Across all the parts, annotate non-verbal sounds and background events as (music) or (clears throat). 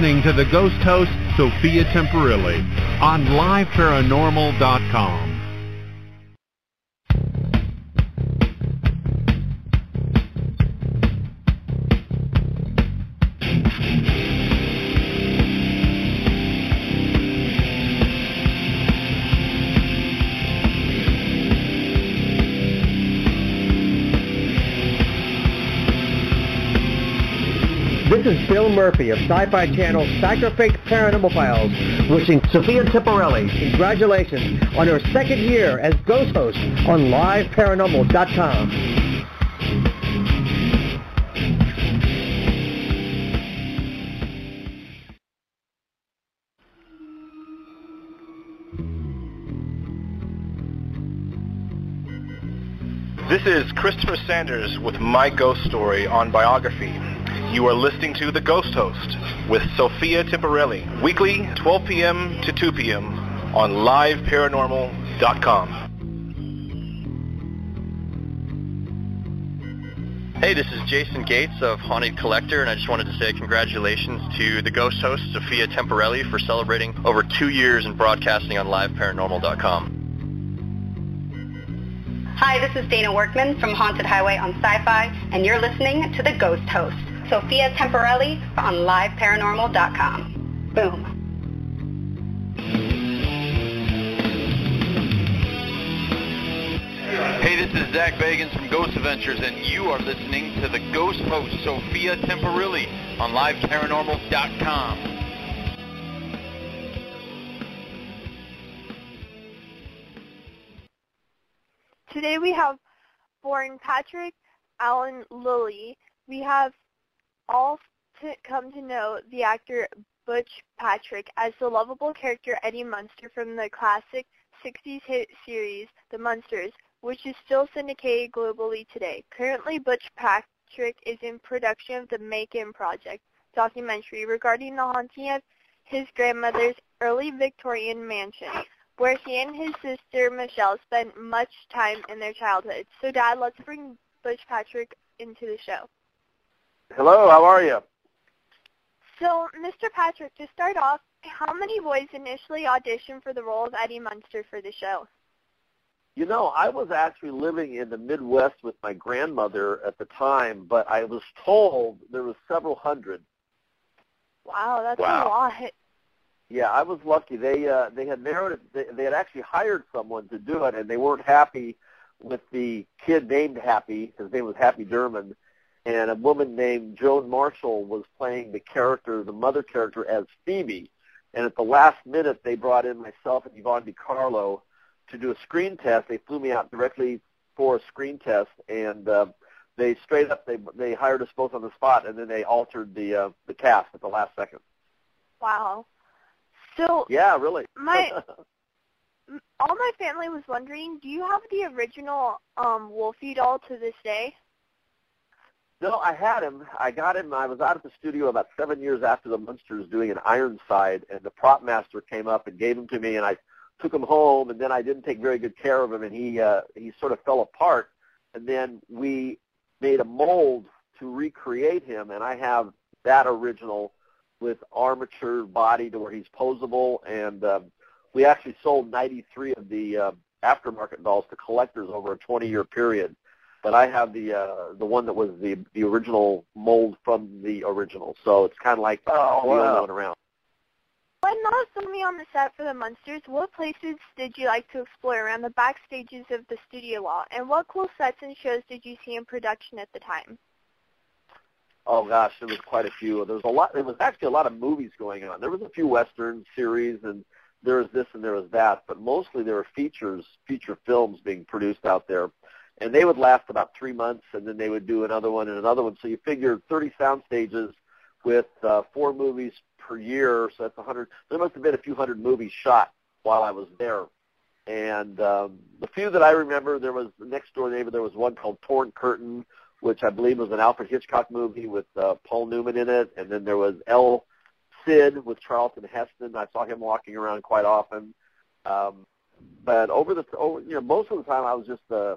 Listening to the ghost host, Sophia Temperilli, on LiveParanormal.com. Bill Murphy of Sci-Fi Channel's Sacrifice Paranormal Files, wishing Sophia Temperilli congratulations on her second year as ghost host on LiveParanormal.com. This is Christopher Sanders with My Ghost Story on Biography. You are listening to The Ghost Host with Sophia Temperilli, weekly 12 p.m. to 2 p.m. on liveparanormal.com. Hey, this is Jason Gates of Haunted Collector, and I just wanted to say congratulations to the ghost host, Sophia Temperilli, for celebrating over two years in broadcasting on liveparanormal.com. Hi, this is Dana Workman from Haunted Highway on Sci-Fi, and you're listening to The Ghost Host, Sophia Temperilli on LiveParanormal.com. Boom. Hey, this is Zak Bagans from Ghost Adventures, and you are listening to the Ghost Host, Sophia Temperilli, on LiveParanormal.com. Today we have Born Patrick Allen Lilly. We have all to come to know the actor Butch Patrick as the lovable character Eddie Munster from the classic 60s hit series The Munsters, which is still syndicated globally today. Currently, Butch Patrick is in production of the Macon Project documentary regarding the haunting of his grandmother's early Victorian mansion, where he and his sister Michelle spent much time in their childhood. So, Dad, let's bring Butch Patrick into the show. Hello, how are you? So, Mr. Patrick, to start off, how many boys initially auditioned for the role of Eddie Munster for the show? You know, I was actually living in the Midwest with my grandmother at the time, but I was told there was several hundred. Wow, that's Wow. a lot. Yeah, I was lucky. They uh, they had narrowed it. They, they had actually hired someone to do it, and they weren't happy with the kid named Happy. His name was Happy Derman, and a woman named Joan Marshall was playing the character, the mother character, as Phoebe. And at the last minute, they brought in myself and Yvonne De Carlo to do a screen test. They flew me out directly for a screen test, and uh, they straight up they they hired us both on the spot, and then they altered the uh, the cast at the last second. Wow. So, Yeah, really. my (laughs) all my family was wondering, do you have the original um Wolfie doll to this day? No, I had him. I got him. I was out at the studio about seven years after the Munsters doing an Ironside, and the prop master came up and gave him to me, and I took him home, and then I didn't take very good care of him, and he uh, he sort of fell apart. And then we made a mold to recreate him, and I have that original with armature body to where he's posable, and uh, we actually sold 93 of the uh, aftermarket dolls to collectors over a 20-year period but I have the uh, the one that was the the original mold from the original. So it's kind of like oh, the wow. only one around. When not filming on the set for the Munsters, what places did you like to explore around the backstages of the studio lot, and what cool sets and shows did you see in production at the time? Oh gosh, there was quite a few. There was a lot. There was actually a lot of movies going on. There was a few western series, and there was this and there was that, but mostly there were features, feature films being produced out there. And they would last about three months, and then they would do another one and another one. So you figure 30 sound stages with uh, four movies per year, so that's 100. There must have been a few hundred movies shot while I was there. And um, the few that I remember, there was the next door neighbor. There was one called Torn Curtain, which I believe was an Alfred Hitchcock movie with uh, Paul Newman in it. And then there was El Cid with Charlton Heston. I saw him walking around quite often. Um, but over the over, you know most of the time I was just uh,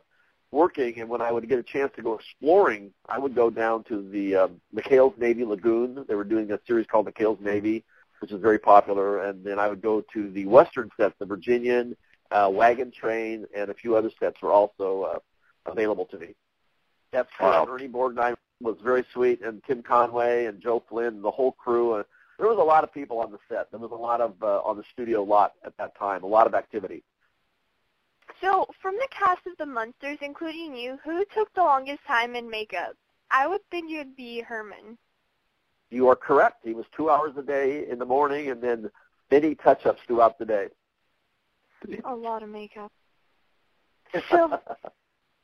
working, and when I would get a chance to go exploring, I would go down to the uh, McHale's Navy Lagoon. They were doing a series called McHale's Navy, which is very popular, and then I would go to the western sets, the Virginian, uh, Wagon Train, and a few other sets were also uh, available to me. That's wow. Ernie Borgnine was very sweet, and Tim Conway and Joe Flynn, the whole crew. Uh, there was a lot of people on the set. There was a lot of uh, on the studio lot at that time, a lot of activity. So, from the cast of the Munsters, including you, who took the longest time in makeup? I would think it would be Herman. You are correct. He was two hours a day in the morning, and then many touch-ups throughout the day. A lot of makeup. (laughs) So,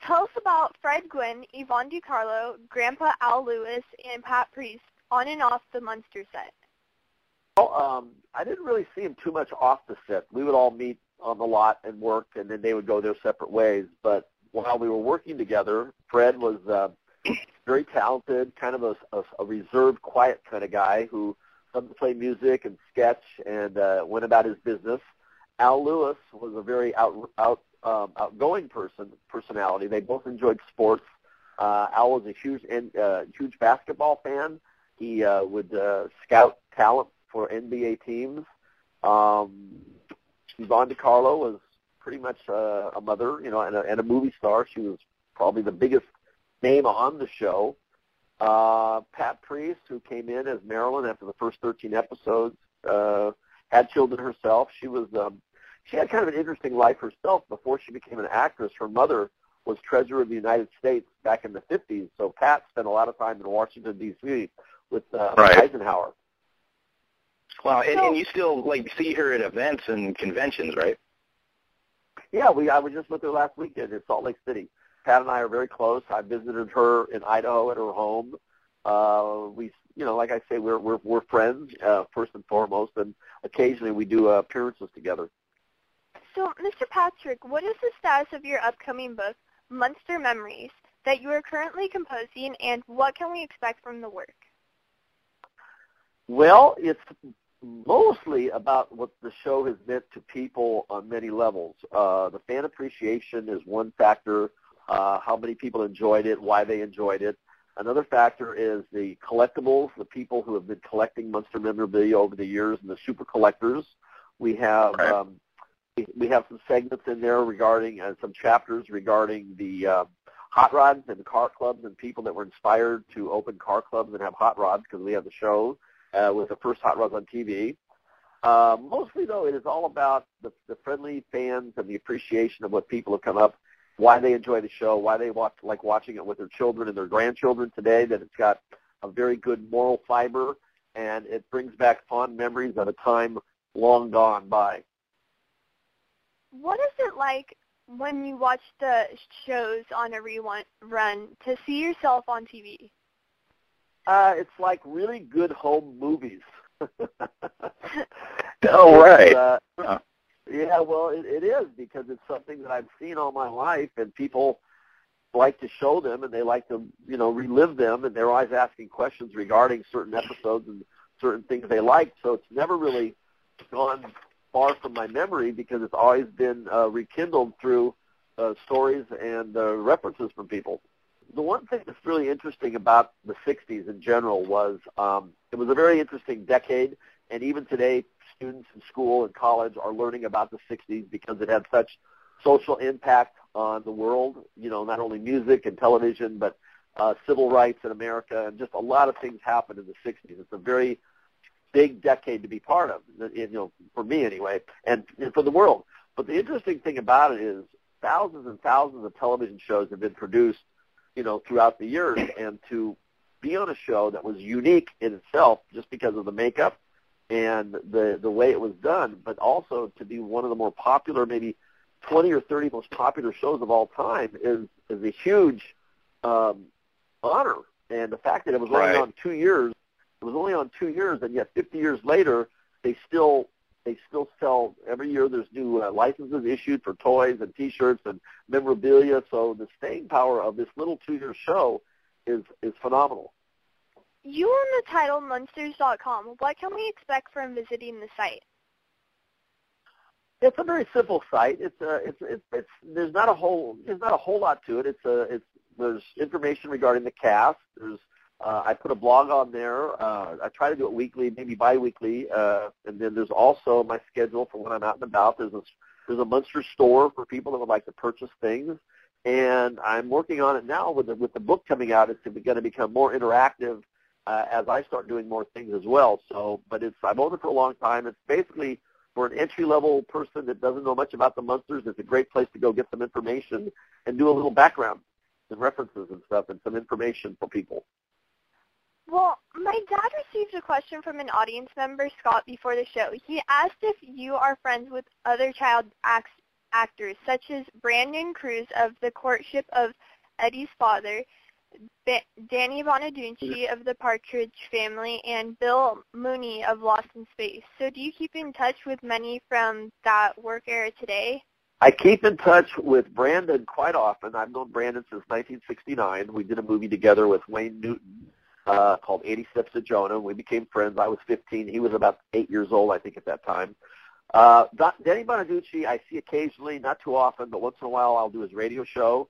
tell us about Fred Gwynne, Yvonne De Carlo, Grandpa Al Lewis, and Pat Priest on and off the Munster set. Well, um, I didn't really see him too much off the set. We would all meet on the lot and work, and then they would go their separate ways. But while we were working together, Fred was uh, (clears throat) very talented, kind of a, a, a reserved, quiet kind of guy who loved to play music and sketch and uh, went about his business. Al Lewis was a very out, out um, outgoing person personality. They both enjoyed sports. Uh, Al was a huge uh, huge basketball fan. He uh, would uh, scout talent for NBA teams. Um, Yvonne De Carlo was pretty much uh, a mother, you know, and a, and a movie star. She was probably the biggest name on the show. Uh, Pat Priest, who came in as Marilyn after the first 13 episodes, uh, had children herself. She was um, she had kind of an interesting life herself before she became an actress. Her mother was Treasurer of the United States back in the 50s, so Pat spent a lot of time in Washington D.C. with uh, right. Eisenhower. Wow, and, and you still like see her at events and conventions, right? Yeah, we I was just with her last weekend in Salt Lake City. Pat and I are very close. I visited her in Idaho at her home. Uh, we, you know, like I say, we're we're we're friends uh, first and foremost, and occasionally we do uh, appearances together. So, Mr. Patrick, what is the status of your upcoming book, Munster Memories, that you are currently composing, and what can we expect from the work? Well, it's mostly about what the show has meant to people on many levels. Uh, the fan appreciation is one factor, uh, how many people enjoyed it, why they enjoyed it. Another factor is the collectibles, the people who have been collecting Munster memorabilia over the years, and the super collectors. We have right. um, we, we have some segments in there regarding uh, some chapters regarding the uh, hot rods and car clubs and people that were inspired to open car clubs and have hot rods because we have the show uh, with the first Hot Rods on TV. Uh, mostly, though, it is all about the, the friendly fans and the appreciation of what people have come up, why they enjoy the show, why they watch, like watching it with their children and their grandchildren today, that it's got a very good moral fiber, and it brings back fond memories of a time long gone by. What is it like when you watch the shows on a rerun to see yourself on TV? Uh, it's like really good home movies. (laughs) oh, right. Uh, Yeah, well, it, it is because it's something that I've seen all my life, and people like to show them, and they like to, you know, relive them, and they're always asking questions regarding certain episodes and certain things they liked. So it's never really gone far from my memory because it's always been uh, rekindled through uh, stories and uh, references from people the one thing that's really interesting about the 60s in general was um, it was a very interesting decade, and even today, students in school and college are learning about the 60s because it had such social impact on the world. You know, not only music and television, but uh, civil rights in America, and just a lot of things happened in the 60s. It's a very big decade to be part of, you know, for me anyway, and, and for the world. But the interesting thing about it is thousands and thousands of television shows have been produced you know, throughout the years, and to be on a show that was unique in itself, just because of the makeup and the the way it was done, but also to be one of the more popular, maybe 20 or 30 most popular shows of all time, is is a huge um, honor. And the fact that it was right. only on two years, it was only on two years, and yet 50 years later, they still they still sell every year. There's new uh, licenses issued for toys and T-shirts and memorabilia. So the staying power of this little two-year show is is phenomenal. You own the title Munsters.com. What can we expect from visiting the site? It's a very simple site. It's a it's it's, it's there's not a whole there's not a whole lot to it. It's a it's there's information regarding the cast. There's uh, I put a blog on there. Uh, I try to do it weekly, maybe biweekly, uh, and then there's also my schedule for when I'm out and about. There's a there's a Munster store for people that would like to purchase things, and I'm working on it now with the with the book coming out. It's going to become more interactive uh, as I start doing more things as well. So, but it's I've owned it for a long time. It's basically for an entry level person that doesn't know much about the Munsters. It's a great place to go get some information and do a little background and references and stuff and some information for people. Well, my dad received a question from an audience member, Scott, before the show. He asked if you are friends with other child act- actors, such as Brandon Cruz of The Courtship of Eddie's Father, ba- Danny Bonaduce of The Partridge Family, and Bill Mumy of Lost in Space. So do you keep in touch with many from that work era today? I keep in touch with Brandon quite often. I've known Brandon since 1969. We did a movie together with Wayne Newton uh, called 80 Steps to Jonah. We became friends. I was 15. He was about eight years old, I think, at that time. Uh, Danny Bonaduce, I see occasionally, not too often, but once in a while I'll do his radio show.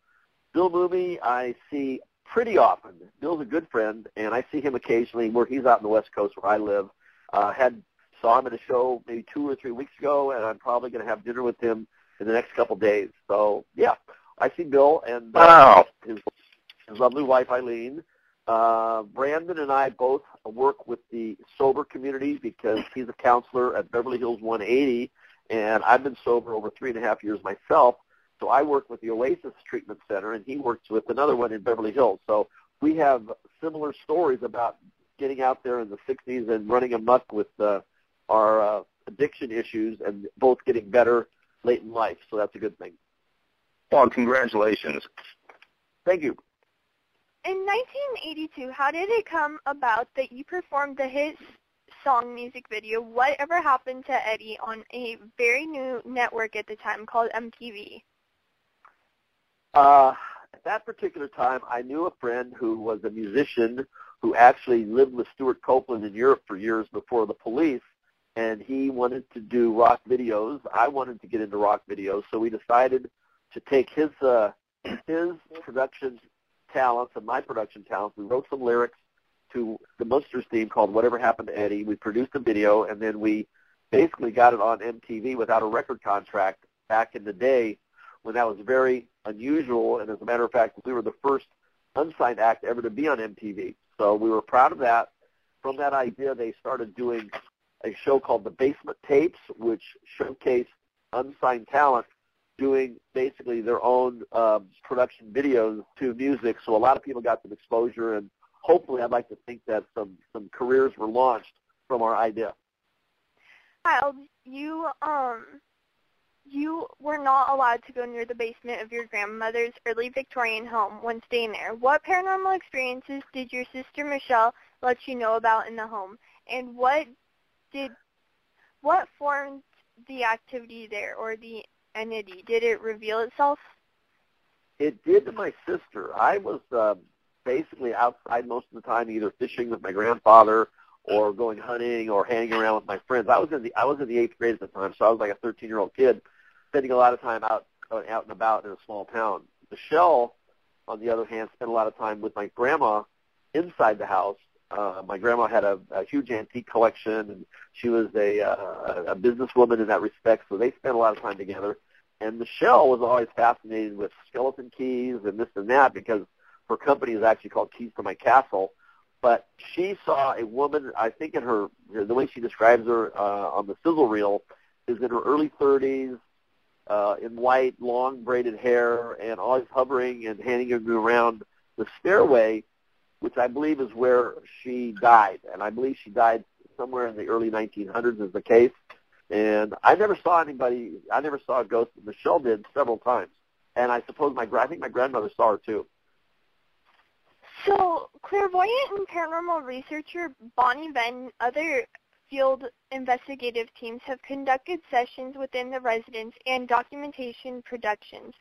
Bill Mumy, I see pretty often. Bill's a good friend, and I see him occasionally where he's out in the West Coast where I live. Uh, had saw him at a show maybe two or three weeks ago, and I'm probably going to have dinner with him in the next couple of days. So yeah, I see Bill and uh, Wow. his his lovely wife Eileen. Uh, Brandon and I both work with the sober community because he's a counselor at Beverly Hills 180, and I've been sober over three and a half years myself. So I work with the Oasis Treatment Center, and he works with another one in Beverly Hills. So we have similar stories about getting out there in the 60s and running amok with uh, our uh, addiction issues and both getting better late in life. So that's a good thing. Well, congratulations. Thank you. In 1982, how did it come about that you performed the hit song music video Whatever Happened to Eddie on a very new network at the time called MTV? Uh, at that particular time, I knew a friend who was a musician who actually lived with Stewart Copeland in Europe for years before the police, and he wanted to do rock videos. I wanted to get into rock videos, so we decided to take his uh, (clears throat) his production talents and my production talents. We wrote some lyrics to the Munsters theme called "Whatever Happened to Eddie." We produced a video, and then we basically got it on MTV without a record contract back in the day when that was very unusual. And as a matter of fact, we were the first unsigned act ever to be on MTV. So we were proud of that. From that idea, they started doing a show called The Basement Tapes, which showcased unsigned talent doing basically their own um, production videos to music. So a lot of people got some exposure, and hopefully, I'd like to think that some some careers were launched from our idea. Kyle, you um you were not allowed to go near the basement of your grandmother's early Victorian home when staying there. What paranormal experiences did your sister Michelle let you know about in the home? And what did what formed the activity there or the entity? Did it reveal itself? It did to my sister. I was um, basically outside most of the time, either fishing with my grandfather or going hunting or hanging around with my friends. I was in the I was in the eighth grade at the time, so I was like a 13 year old kid, spending a lot of time out uh, out and about in a small town. Michelle, on the other hand, spent a lot of time with my grandma inside the house. Uh, my grandma had a, a huge antique collection, and she was a, uh, a businesswoman in that respect. So they spent a lot of time together. And Michelle was always fascinated with skeleton keys and this and that because her company is actually called Keys to My Castle. But she saw a woman, I think in her, the way she describes her uh, on the sizzle reel, is in her early 30s, uh, in white, long braided hair, and always hovering and handing her around the stairway, which I believe is where she died. And I believe she died somewhere in the early 1900s is the case. And I never saw anybody, I never saw a ghost. Michelle did several times. And I suppose my, I think my grandmother saw her too. So, clairvoyant and paranormal researcher Bonnie Vent and other field investigative teams have conducted sessions within the residence and documentation productions.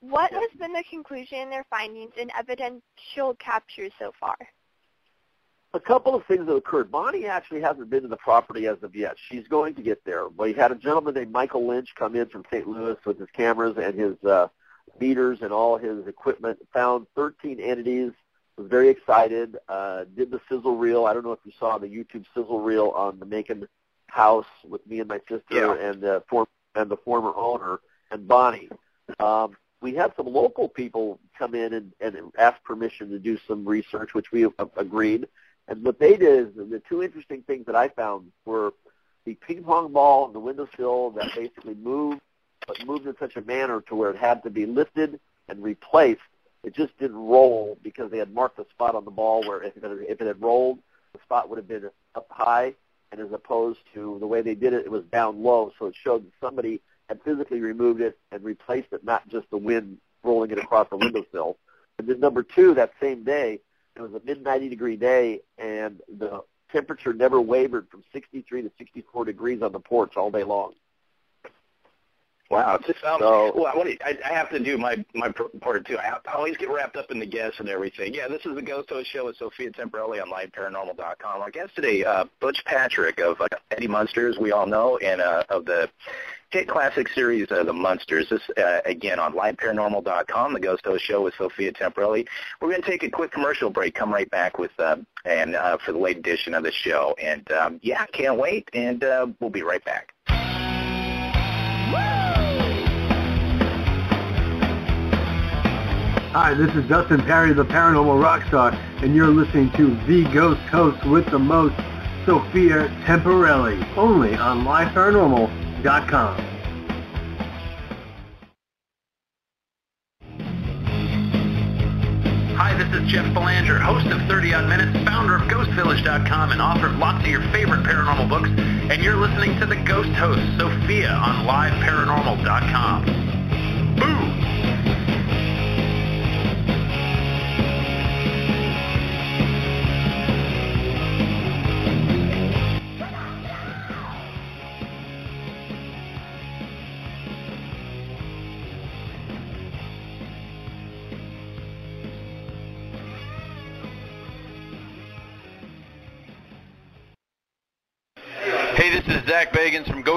What has been the conclusion in their findings and evidential captures so far? A couple of things that occurred. Bonnie actually hasn't been to the property as of yet. She's going to get there. We had a gentleman named Michael Lynch come in from St. Louis with his cameras and his uh, meters and all his equipment. Found 13 entities. Was very excited. Uh, did the sizzle reel. I don't know if you saw the YouTube sizzle reel on the Macon house with me and my sister Yeah. and the form and the former owner and Bonnie. Um, we had some local people come in and, and ask permission to do some research, which we agreed. And what they did is the two interesting things that I found were the ping pong ball and the windowsill that basically moved, but moved in such a manner to where it had to be lifted and replaced. It just didn't roll because they had marked a spot on the ball where if it, if it had rolled, the spot would have been up high, and as opposed to the way they did it, it was down low. So it showed that somebody had physically removed it and replaced it, not just the wind rolling it across the windowsill. And then number two, that same day, it was a mid 90 degree day, and the temperature never wavered from 63 to 64 degrees on the porch all day long. Wow, just sounds. So- well, what do I, I have to do my my part too. I, I always get wrapped up in the guests and everything. Yeah, this is the Ghost Host Show with Sophia Temperilli on LiveParanormal.com. Our guest today, uh, Butch Patrick of uh, Eddie Munsters, we all know, and uh, of the hit classic series, of The Munsters. This uh, again on LiveParanormal.com, the Ghost Host Show with Sophia Temperilli. We're going to take a quick commercial break. Come right back with uh, and uh, for the late edition of the show. And um, yeah, can't wait. And uh, we'll be right back. Hi, this is Dustin Pari, the Paranormal Rockstar, and you're listening to The Ghost Host with the most, Sophia Temperilli, only on Hi, this is Jeff Belanger, host of 30 Odd Minutes, founder of GhostVillage.com, and author of lots of your favorite paranormal books. And you're listening to the Ghost Host, Sophia, on LiveParanormal.com. Boo!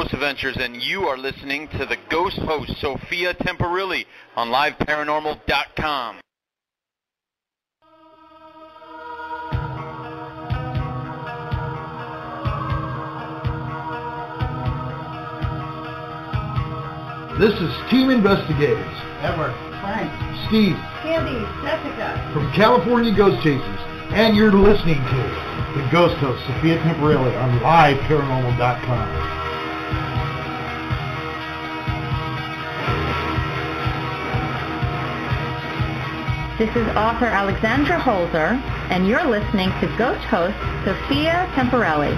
Ghost Adventures, and you are listening to the Ghost Host, Sophia Temperilli, on LiveParanormal.com. This is Team Investigators. Edward. Frank. Steve Candy. Jessica. from California Ghost Chasers. And you're listening to the Ghost Host, Sophia Temperilli, on LiveParanormal.com. This is author Alexandra Holzer, and you're listening to Ghost host Sophia Temperilli.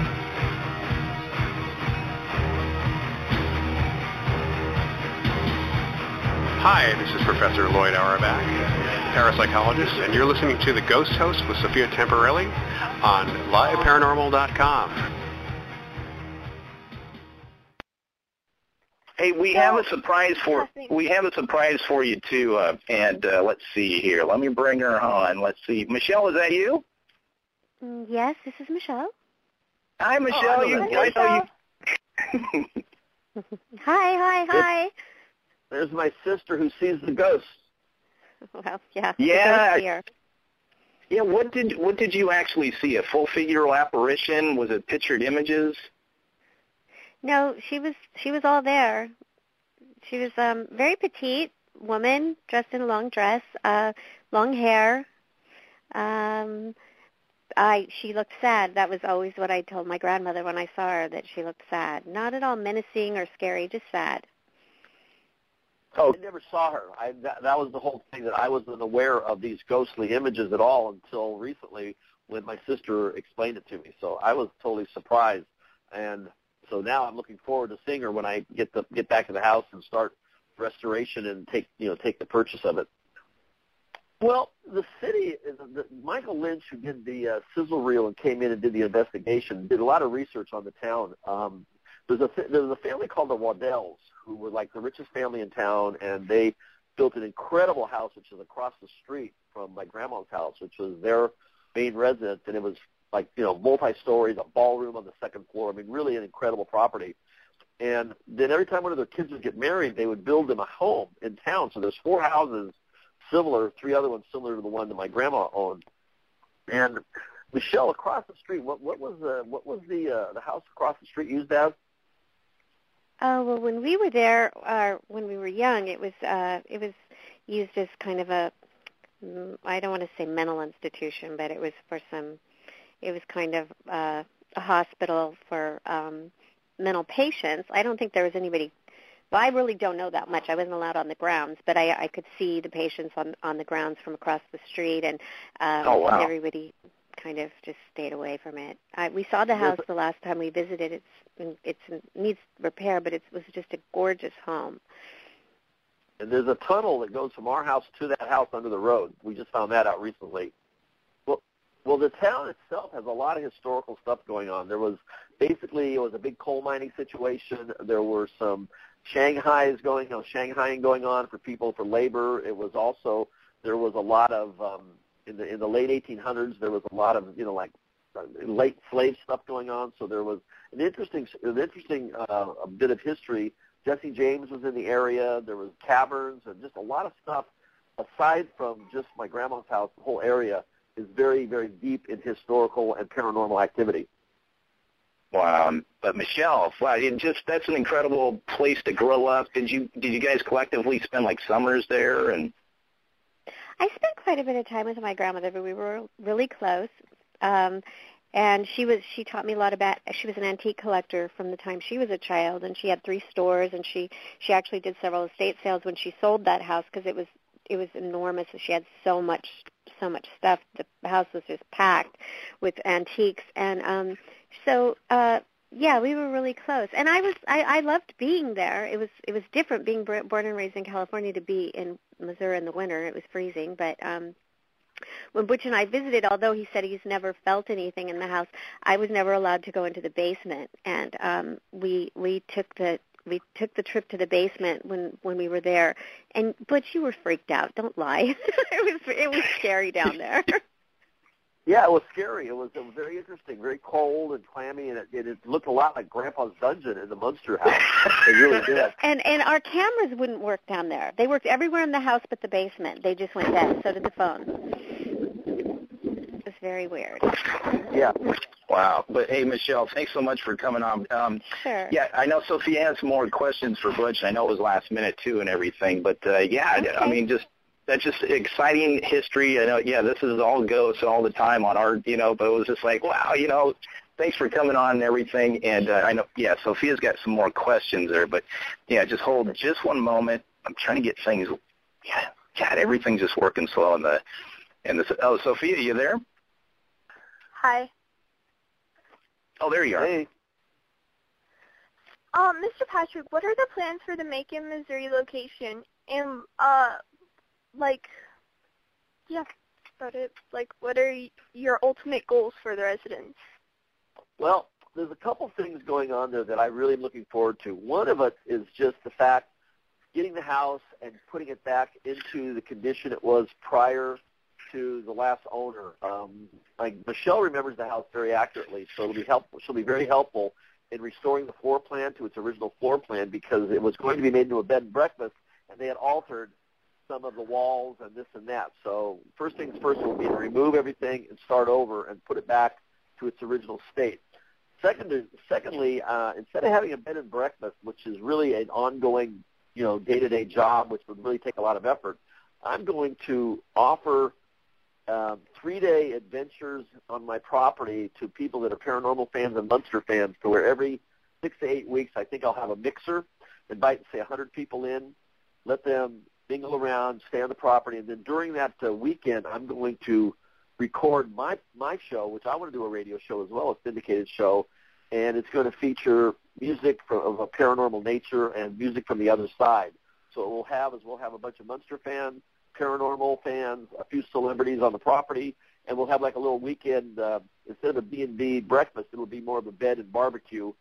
Hi, this is Professor Lloyd Auerbach, parapsychologist, and you're listening to The Ghost Host with Sophia Temperilli on LiveParanormal.com. Hey, we have a surprise for we have a surprise for you too. Uh, and uh, let's see here. Let me bring her on. Let's see. Michelle, is that you? Mm, Yes, this is Michelle. Hi, Michelle. Oh, you, hello. I know you. (laughs) (laughs) Hi, hi, hi. There's my sister who sees the ghosts. (laughs) Well, yeah. Yeah. here. Yeah. What did what did you actually see? A full figural apparition? Was it pictured images? No, she was she was all there. She was um very petite woman dressed in a long dress, uh long hair. Um I she looked sad. That was always what I told my grandmother when I saw her that she looked sad. Not at all menacing or scary, just sad. Oh, I never saw her. I that, that was the whole thing that I wasn't aware of these ghostly images at all until recently when my sister explained it to me. So I was totally surprised, and so now I'm looking forward to seeing her when I get the get back to the house and start restoration and take you know take the purchase of it. Well, the city, the, Michael Lynch, who did the uh, sizzle reel and came in and did the investigation, did a lot of research on the town. Um, there's a there's a family called the Waddells who were like the richest family in town, and they built an incredible house which is across the street from my grandma's house, which was their main residence, and it was like you know multi-stories, a ballroom on the second floor. I mean, really an incredible property. And then every time one of their kids would get married, they would build them a home in town. So there's four houses similar, three other ones similar to the one that my grandma owned. And Michelle, across the street, what what was the what was the uh, the house across the street used as? Oh well, when we were there, uh, when we were young, it was uh, it was used as kind of a mm, don't want to say mental institution, but it was for some. It was kind of uh, a hospital for um, mental patients. I don't think there was anybody. Well, I really don't know that much. I wasn't allowed on the grounds, but I, I could see the patients on on the grounds from across the street, and um, Oh, wow. everybody kind of just stayed away from it. I, we saw the house the last time we visited. It's it's it needs repair, but it was just a gorgeous home. And there's a tunnel that goes from our house to that house under the road. We just found that out recently. Well, the town itself has a lot of historical stuff going on. There was basically it was a big coal mining situation. There were some Shanghai's going, you know, Shanghaiing going on for people for labor. It was also there was a lot of um, in the in the late 1800s. There was a lot of you know like uh, late slave stuff going on. So there was an interesting an interesting uh, a bit of history. Jesse James was in the area. There was caverns and just a lot of stuff. Aside from just my grandma's house, the whole area is very very deep in historical and paranormal activity. Wow, but Michelle, wow, it just that's an incredible place to grow up. Did you did you guys collectively spend like summers there and I spent quite a bit of time with my grandmother, but we were really close. Um, and she was she taught me a lot about she was an antique collector from the time she was a child and she had three stores and she she actually did several estate sales when she sold that house because it was it was enormous she had so much so much stuff. The house was just packed with antiques. And um so uh yeah we were really close. And i was i i loved being there. It was it was different being born and raised in california to be in missouri in the winter. It was freezing. But um when Butch and I visited, although he said he's never felt anything in the house, I was never allowed to go into the basement, and um, we we took the we took the trip to the basement when when we were there. And but you were freaked out. Don't lie. (laughs) it was it was scary down there. (laughs) Yeah, it was scary. It was, it was very interesting, very cold and clammy, and it, it, it looked a lot like Grandpa's dungeon in the Munster house. (laughs) it really did. and and our cameras wouldn't work down there. They worked everywhere in the house but the basement. They just went dead. So did the phone. Very weird. Yeah. Wow. But hey, Michelle, thanks so much for coming on. Um, Sure. yeah, I know Sophia has more questions for Butch. I know it was last minute too and everything, but uh, yeah, I mean, just that's just exciting history. I know, yeah, this is all ghosts all the time on our, you know, but it was just like, wow, you know, thanks for coming on and everything. And uh, I know, yeah, Sophia's got some more questions there, but yeah, just hold just one moment. I'm trying to get things. Yeah, God, everything's just working slow in the in the. Oh, Sophia, you there? Hi. Oh, there you are. Hey. Um, Mr. Patrick, what are the plans for the Macon, Missouri location? And uh, like, yeah, about it. Like, what are y- your ultimate goals for the residents? Well, there's a couple things going on there that I really am looking forward to. One of it is just the fact getting the house and putting it back into the condition it was prior to the last owner. Um, like Michelle remembers the house very accurately, so it'll be helpful. She'll be very helpful in restoring the floor plan to its original floor plan because it was going to be made into a bed and breakfast, and they had altered some of the walls and this and that. So first things first will be to remove everything and start over and put it back to its original state. Second, secondly, uh, instead of having a bed and breakfast, which is really an ongoing, you know, day-to-day job, which would really take a lot of effort, I'm going to offer um, three-day adventures on my property to people that are paranormal fans and Munster fans. To where every six to eight weeks, I think I'll have a mixer, invite say a 100 people in, let them mingle around, stay on the property, and then during that uh, weekend, I'm going to record my my show, which I want to do a radio show as well, a syndicated show, and it's going to feature music from, of a paranormal nature and music from the other side. So what we'll have is we'll have a bunch of Munster fans, paranormal fans, a few celebrities on the property, and we'll have like a little weekend. Uh, instead of a B and B breakfast, it'll be more of a bed and barbecue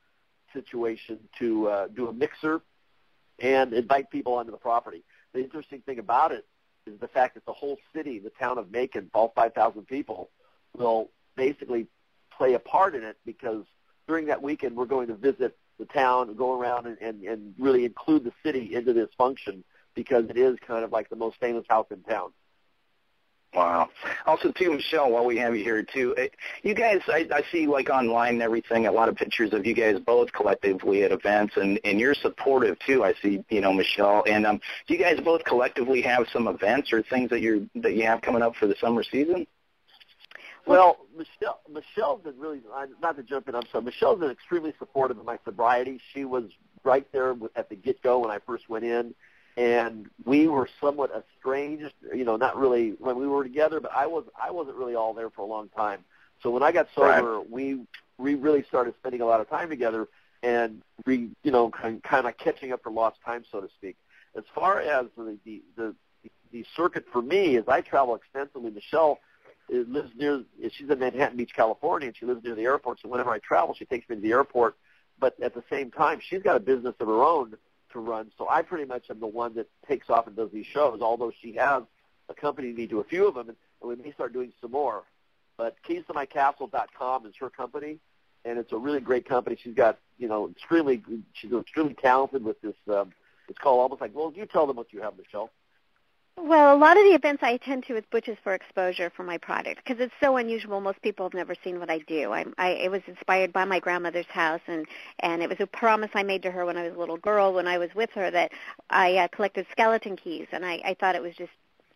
situation to uh, do a mixer and invite people onto the property. The interesting thing about it is the fact that the whole city, the town of Macon, all 5,000 people, will basically play a part in it because during that weekend we're going to visit the town and go around and, and, and really include the city into this function because it is kind of like the most famous house in town. Wow. Also, too, Michelle, while we have you here, too, eh, you guys, I, I see like online and everything, a lot of pictures of you guys both collectively at events, and and you're supportive too. I see, you know, Michelle, and um, do you guys both collectively have some events or things that you're that you have coming up for the summer season? Well, Michelle, Michelle's been really not to jump in. I'm sorry. Michelle's been extremely supportive of my sobriety. She was right there at the get go when I first went in and we were somewhat estranged. You know, not really when we were together, but I was I wasn't really all there for a long time. So when I got sober, right. we we really started spending a lot of time together and we you know kind of catching up for lost time, so to speak. As far as the the the, the circuit for me, as I travel extensively, Michelle uh, lives near. She's in Manhattan Beach, California, and she lives near the airport. So whenever I travel, she takes me to the airport. But at the same time, she's got a business of her own to run. So I pretty much am the one that takes off and does these shows, although she has accompanied me to a few of them, and, we may start doing some more. But keystomycastle.com is her company, and it's a really great company. She's got, you know, extremely, she's extremely talented with this. Um, it's called almost like, well, you tell them what you have, Michelle. Well, a lot of the events I attend to with Butches for exposure for my product because it's so unusual. Most people have never seen what I do. I, I it was inspired by my grandmother's house, and and it was a promise I made to her when I was a little girl when I was with her that I uh, collected skeleton keys, and I, I thought it was just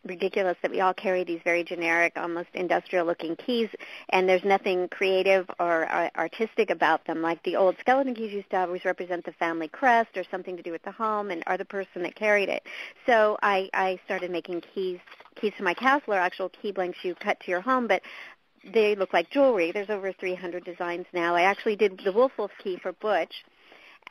ridiculous that we all carry these very generic, almost industrial-looking keys, and there's nothing creative or uh, artistic about them. Like the old skeleton keys used to always represent the family crest or something to do with the home and or the person that carried it. So I, I started making keys. Keys to my castle are actual key blanks you cut to your home, but they look like jewelry. There's over 300 designs now. I actually did the Wolf Wolf key for Butch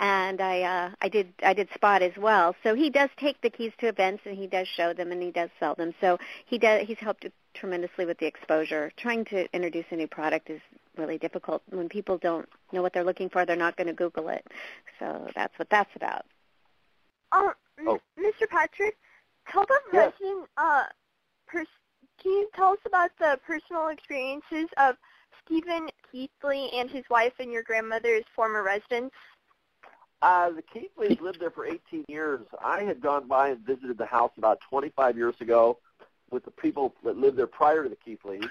and I uh, I did I did Spot as well. So he does take the keys to events and he does show them and he does sell them. So he does he's helped tremendously with the exposure. Trying to introduce a new product is really difficult when people don't know what they're looking for. They're not going to Google it. So that's what that's about. Um, oh. Mr. Patrick, tell the yes. resident, uh, pers- can you tell us about the personal experiences of Stephen Keithley and his wife and your grandmother's former residence? Uh, the Keithleys lived there for 18 years. I had gone by and visited the house about 25 years ago with the people that lived there prior to the Keithleys.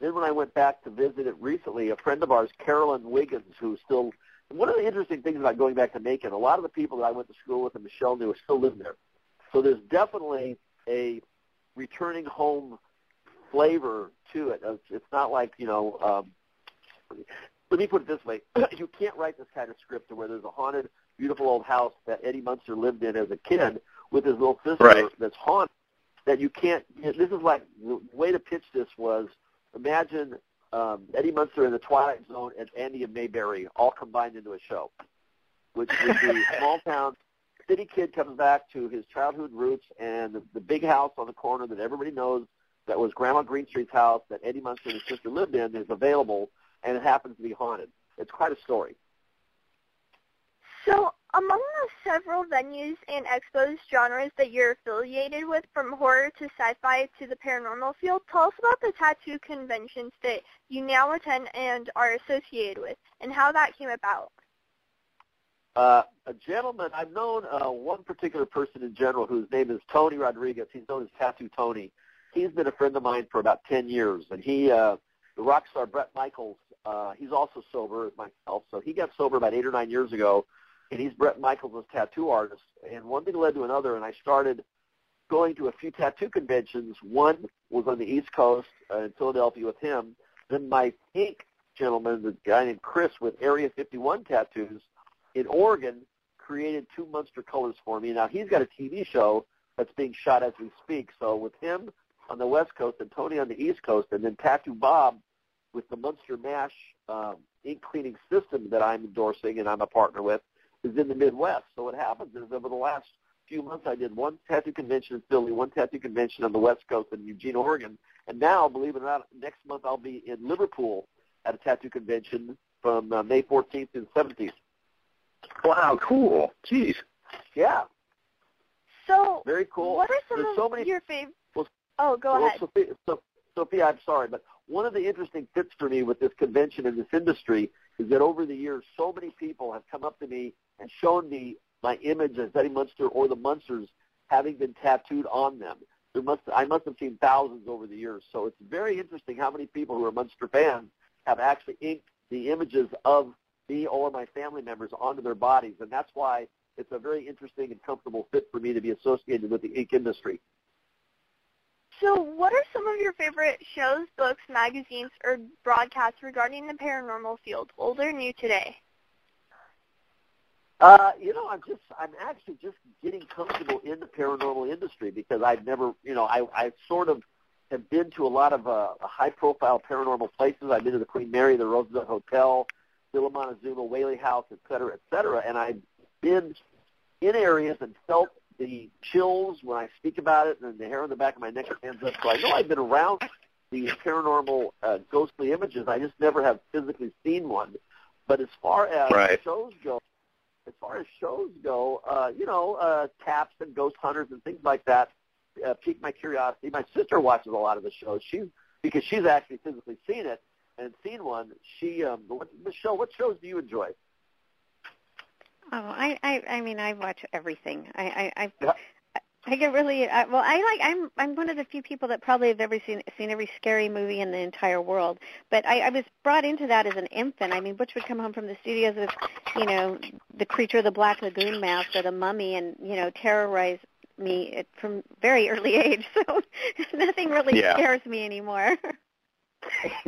Then when I went back to visit it recently, a friend of ours, Carolyn Wiggins, who still, one of the interesting things about going back to Macon, a lot of the people that I went to school with and Michelle knew still live there. So there's definitely a returning home flavor to it. It's not like, you know, um, let me put it this way. (clears throat) you can't write this kind of script to where there's a haunted beautiful old house that Eddie Munster lived in as a kid with his little sister right. that's haunted. That you can't. This is like the way to pitch this was imagine um, Eddie Munster in the Twilight Zone and Andy and Mayberry all combined into a show, which would be (laughs) small town city kid comes back to his childhood roots and the, the big house on the corner that everybody knows that was Grandma Greenstreet's house that Eddie Munster and his sister lived in is available, and it happens to be haunted. It's quite a story. So, among the several venues and expos genres that you're affiliated with, from horror to sci-fi to the paranormal field, tell us about the tattoo conventions that you now attend and are associated with, and how that came about. Uh, a gentleman, I've known uh, one particular person in general whose name is Tony Rodriguez. He's known as Tattoo Tony. He's been a friend of mine for about 10 years, and he, uh, the rock star Bret Michaels, uh, he's also sober as myself, so he got sober about eight or nine years ago, and he's Bret Michaels' tattoo artist. And one thing led to another, and I started going to a few tattoo conventions. One was on the East Coast uh, in Philadelphia with him. Then my pink gentleman, the guy named Chris with Area 51 tattoos in Oregon, created two Munster colors for me. Now he's got a TV show that's being shot as we speak. So with him on the West Coast and Tony on the East Coast, and then Tattoo Bob with the Munster Mash um, ink cleaning system that I'm endorsing and I'm a partner with, is in the Midwest. So what happens is over the last few months, I did one tattoo convention in Philly, one tattoo convention on the West Coast in Eugene, Oregon, and now, believe it or not, next month I'll be in Liverpool at a tattoo convention from uh, May 14th and 17th. Wow, cool. Jeez. Yeah. So very cool. What are some There's of so many, your favorite? Oh, go well, ahead. Sophia, so, Sophia, I'm sorry, but one of the interesting fits for me with this convention and this industry is that over the years, so many people have come up to me and shown me my image as Eddie Munster or the Munsters having been tattooed on them. There must I must have seen thousands over the years. So it's very interesting how many people who are Munster fans have actually inked the images of me or my family members onto their bodies, and that's why it's a very interesting and comfortable fit for me to be associated with the ink industry. So, what are some of your favorite shows, books, magazines, or broadcasts regarding the paranormal field, old or new today? Uh, you know, I'm just, I'm actually just getting comfortable in the paranormal industry because I've never, you know, I, I sort of have been to a lot of uh, high-profile paranormal places. I've been to the Queen Mary, the Roosevelt Hotel, Villa Montezuma, Whaley House, et cetera, et cetera, and I've been in areas and felt the chills when I speak about it, and the hair on the back of my neck stands up. So I know I've been around these paranormal uh, ghostly images. I just never have physically seen one. But as far as right. shows go, as far as shows go, uh, you know, uh, taps and ghost hunters and things like that uh, piqued my curiosity. My sister watches a lot of the shows. She because she's actually physically seen it and seen one. She, um, what, Michelle, what shows do you enjoy? Oh, I, I, I mean, I watch everything. I, I, I, yeah. I get really I, well. I like. I'm. I'm one of the few people that probably have ever seen seen every scary movie in the entire world. But I, I was brought into that as an infant. I mean, Butch would come home from the studios with, you know, the creature of the Black Lagoon mask or the Mummy, and you know, terrorize me from very early (laughs) age. So (laughs) nothing really yeah. scares me anymore. (laughs)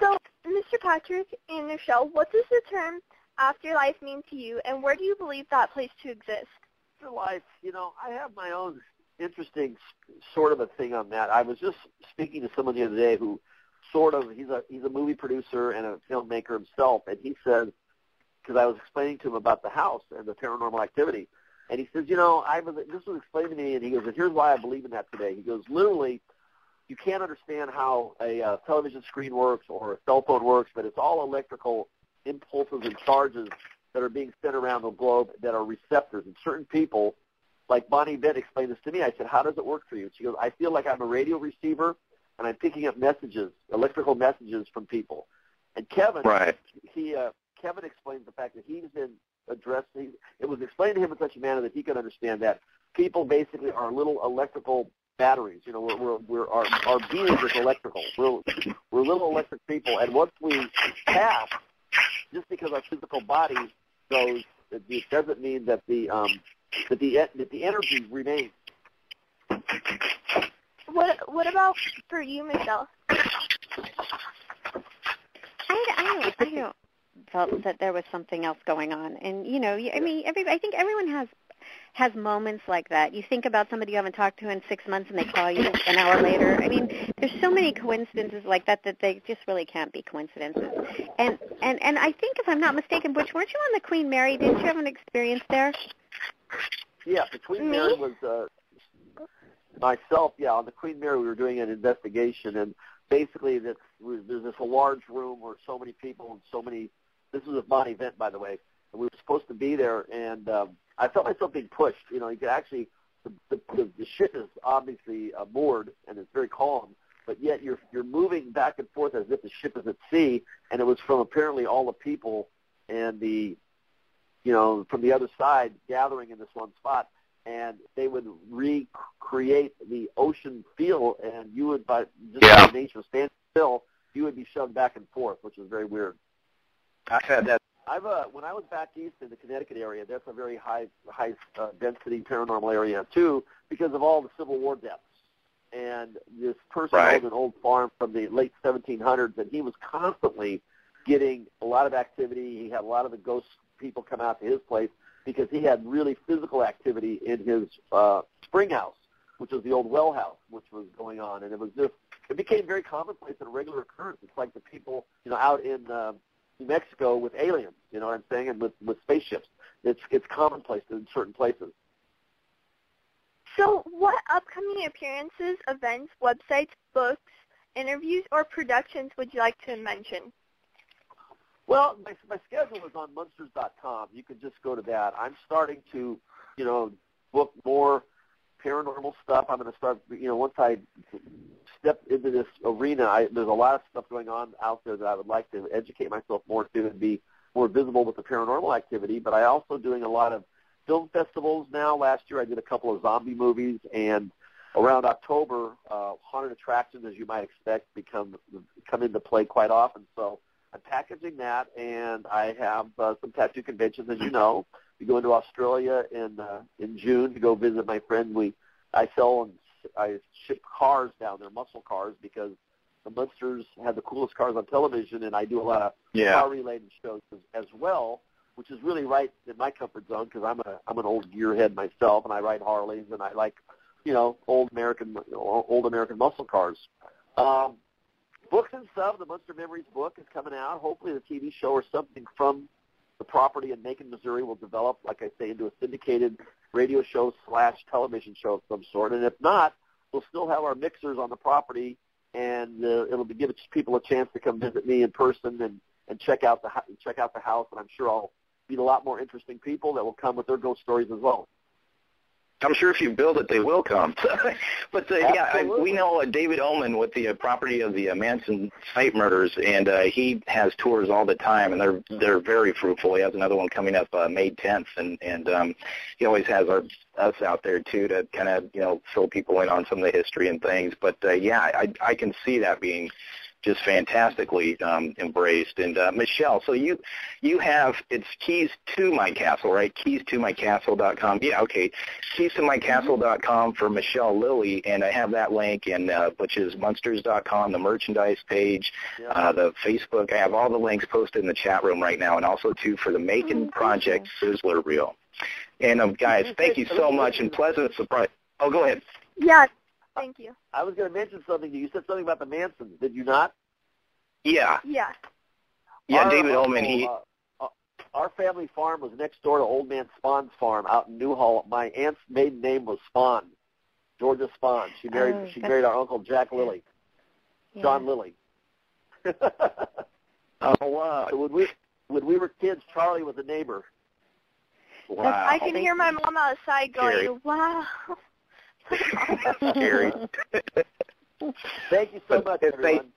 so, Mr. Patrick and Michelle, what does the term afterlife mean to you, and where do you believe that place to exist? Afterlife, you know, I have my own interesting sort of a thing on that. I was just speaking to someone the other day who sort of he's a he's a movie producer and a filmmaker himself, and he says because I was explaining to him about the house and the paranormal activity, and he says, you know, I was this was explained to me, and he goes, and here's why I believe in that today. He goes, literally, you can't understand how a uh, television screen works or a cell phone works, but it's all electrical impulses and charges that are being sent around the globe that are receptors. And certain people, like Bonnie Vent explained this to me. I said, how does it work for you? She goes, I feel like I'm a radio receiver and I'm picking up messages, electrical messages from people. And Kevin, right. he uh, Kevin explains the fact that he's been addressing. It was explained to him in such a manner that he could understand that people basically are little electrical batteries. You know, we're, we're, we're our, our being is electrical. We're, we're little electric people, and once we pass just because our physical body goes, it doesn't mean that the um, that the that the energy remains. What What about for you, Michelle? I I don't I don't felt that there was something else going on, and you know, I mean, every I think everyone has has moments like that. You think about somebody you haven't talked to in six months and they call you an hour later. I mean, there's so many coincidences like that that they just really can't be coincidences. And and and I think if I'm not mistaken, Butch, weren't you on the Queen Mary? Didn't you have an experience there? Yeah, the Queen Mary was uh, myself. Yeah, on the Queen Mary we were doing an investigation, and basically this, there's this large room where so many people and so many. This was a Bonnie event, by the way. And we were supposed to be there, and um, I felt myself being pushed. You know, you could actually the the, the ship is obviously uh, moored and it's very calm, but yet you're you're moving back and forth as if the ship is at sea, and it was from apparently all the people and the you know from the other side gathering in this one spot, and they would recreate the ocean feel, and you would by just yeah. by nature stand still, you would be shoved back and forth, which was very weird. I've had that I've uh, when I was back east in the Connecticut area, that's a very high high uh, density paranormal area too, because of all the Civil War deaths. And this person right. owned an old farm from the late 1700s, and he was constantly getting a lot of activity. He had a lot of the ghost people come out to his place because he had really physical activity in his uh, spring house, which was the old well house, which was going on, and it was just it became very commonplace and a regular occurrence. It's like the people, you know, out in uh, Mexico with aliens. You know what I'm saying? And with with spaceships, it's it's commonplace in certain places. So, what upcoming appearances, events, websites, books, interviews, or productions would you like to mention? Well, my, my schedule is on Munsters.com. You can just go to that. I'm starting to, you know, book more paranormal stuff. I'm going to start, you know, once I step into this arena. I, there's a lot of stuff going on out there that I would like to educate myself more to and be more visible with the paranormal activity. But I also doing a lot of film festivals now. Last year I did a couple of zombie movies, and around October, uh, haunted attractions, as you might expect, become come into play quite often. So I'm packaging that, and I have uh, some tattoo conventions, as you know. We go into Australia in uh, in June to go visit my friend. We I sell and I ship cars down there, muscle cars, because the Munsters have the coolest cars on television, and I do a lot of Yeah. car related shows as, as well, which is really right in my comfort zone because I'm a I'm an old gearhead myself, and I ride Harleys, and I like you know old American old American muscle cars. Um, books and stuff. The Munster Memories book is coming out. Hopefully, the TV show or something from the property in Macon, Missouri, will develop, like I say, into a syndicated radio show slash television show of some sort. And if not, we'll still have our mixers on the property, and uh, it'll be, give people a chance to come visit me in person and and check out the check out the house. And I'm sure I'll meet a lot more interesting people that will come with their ghost stories as well. I'm sure if you build it, they will come. (laughs) but uh, yeah, I, we know uh, David Ullman with the uh, property of the uh, Manson site murders, and uh, he has tours all the time, and they're they're very fruitful. He has another one coming up uh, May 10th, and and um, he always has our, us out there too to kind of you know fill people in on some of the history and things. But uh, yeah, I I can see that being just fantastically um, embraced. And uh, Michelle, so you you have it's keys to my castle, right? Keys to my castle.com. Yeah, okay. Keys to my castle.com for Michelle Lilly, and I have that link, and uh, which is Munsters.com, the merchandise page, uh, the Facebook. I have all the links posted in the chat room right now, and also too for the Macon Project Sizzler Reel. And um, guys, thank you so much, and pleasant surprise. Oh, go ahead. Yeah, thank you. I was going to mention something. to You You said something about the Mansons, did you not? Yeah, Yeah. yeah. Our David uncle, Ullman, he. uh, uh, our family farm was next door to Old Man Spahn's farm out in Newhall. My aunt's maiden name was Spahn, Georgia Spahn. She married Oh, she married our uncle Jack Lilly, Yeah. John Lilly. (laughs) Oh wow! So when we when we were kids, Charlie was a neighbor. Wow. I can hear my mom outside going, Scary. wow. Scary. Thank you so But much, thank- everyone.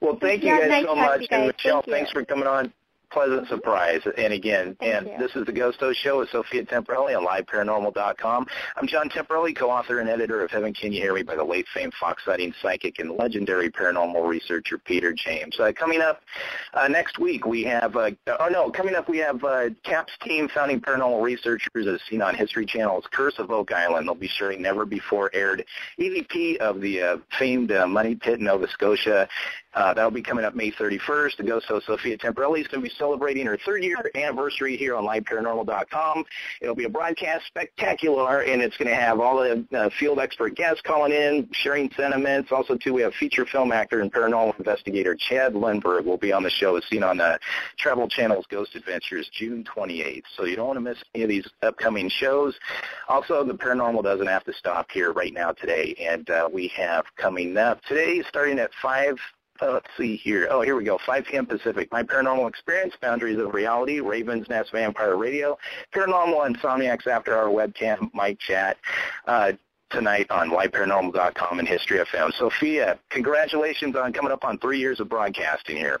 Well, thank you guys nice so much, you and. Michelle, Thank thanks for coming on. Pleasant surprise. And again, Thank and you. this is the Ghost Host Show with Sophia Temperilli on LiveParanormal.com. I'm John Temperilli, co-author and editor of Heaven Can You Hear Me by the late famed Fox sighting psychic and legendary paranormal researcher Peter James. Uh, coming up uh, next week, we have, uh, oh no, coming up we have uh, CAP's team, founding paranormal researchers as seen on History Channel's Curse of Oak Island. They'll be sharing never before aired EVP of the uh, famed uh, Money Pit, in Nova Scotia. Uh, that'll be coming up May 31st. The ghost host Sophia Temperilli is going to be celebrating her third year anniversary here on LiveParanormal.com. It'll be a broadcast spectacular, and it's going to have all the uh, field expert guests calling in, sharing sentiments. Also, too, we have feature film actor and paranormal investigator Chad Lindberg will be on the show as seen on uh, Travel Channel's Ghost Adventures June 28th. So you don't want to miss any of these upcoming shows. Also, the paranormal doesn't have to stop here right now today, and uh, we have coming up today, starting at 5 uh, let's see here. Oh, here we go. 5 p.m. Pacific. My Paranormal Experience, Boundaries of Reality, Raven's Nest Vampire Radio, Paranormal Insomniacs After Our Webcam, Mike Chat. Uh, tonight on LiveParanormal.com and History FM. Sophia, congratulations on coming up on three years of broadcasting here.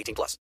18 plus.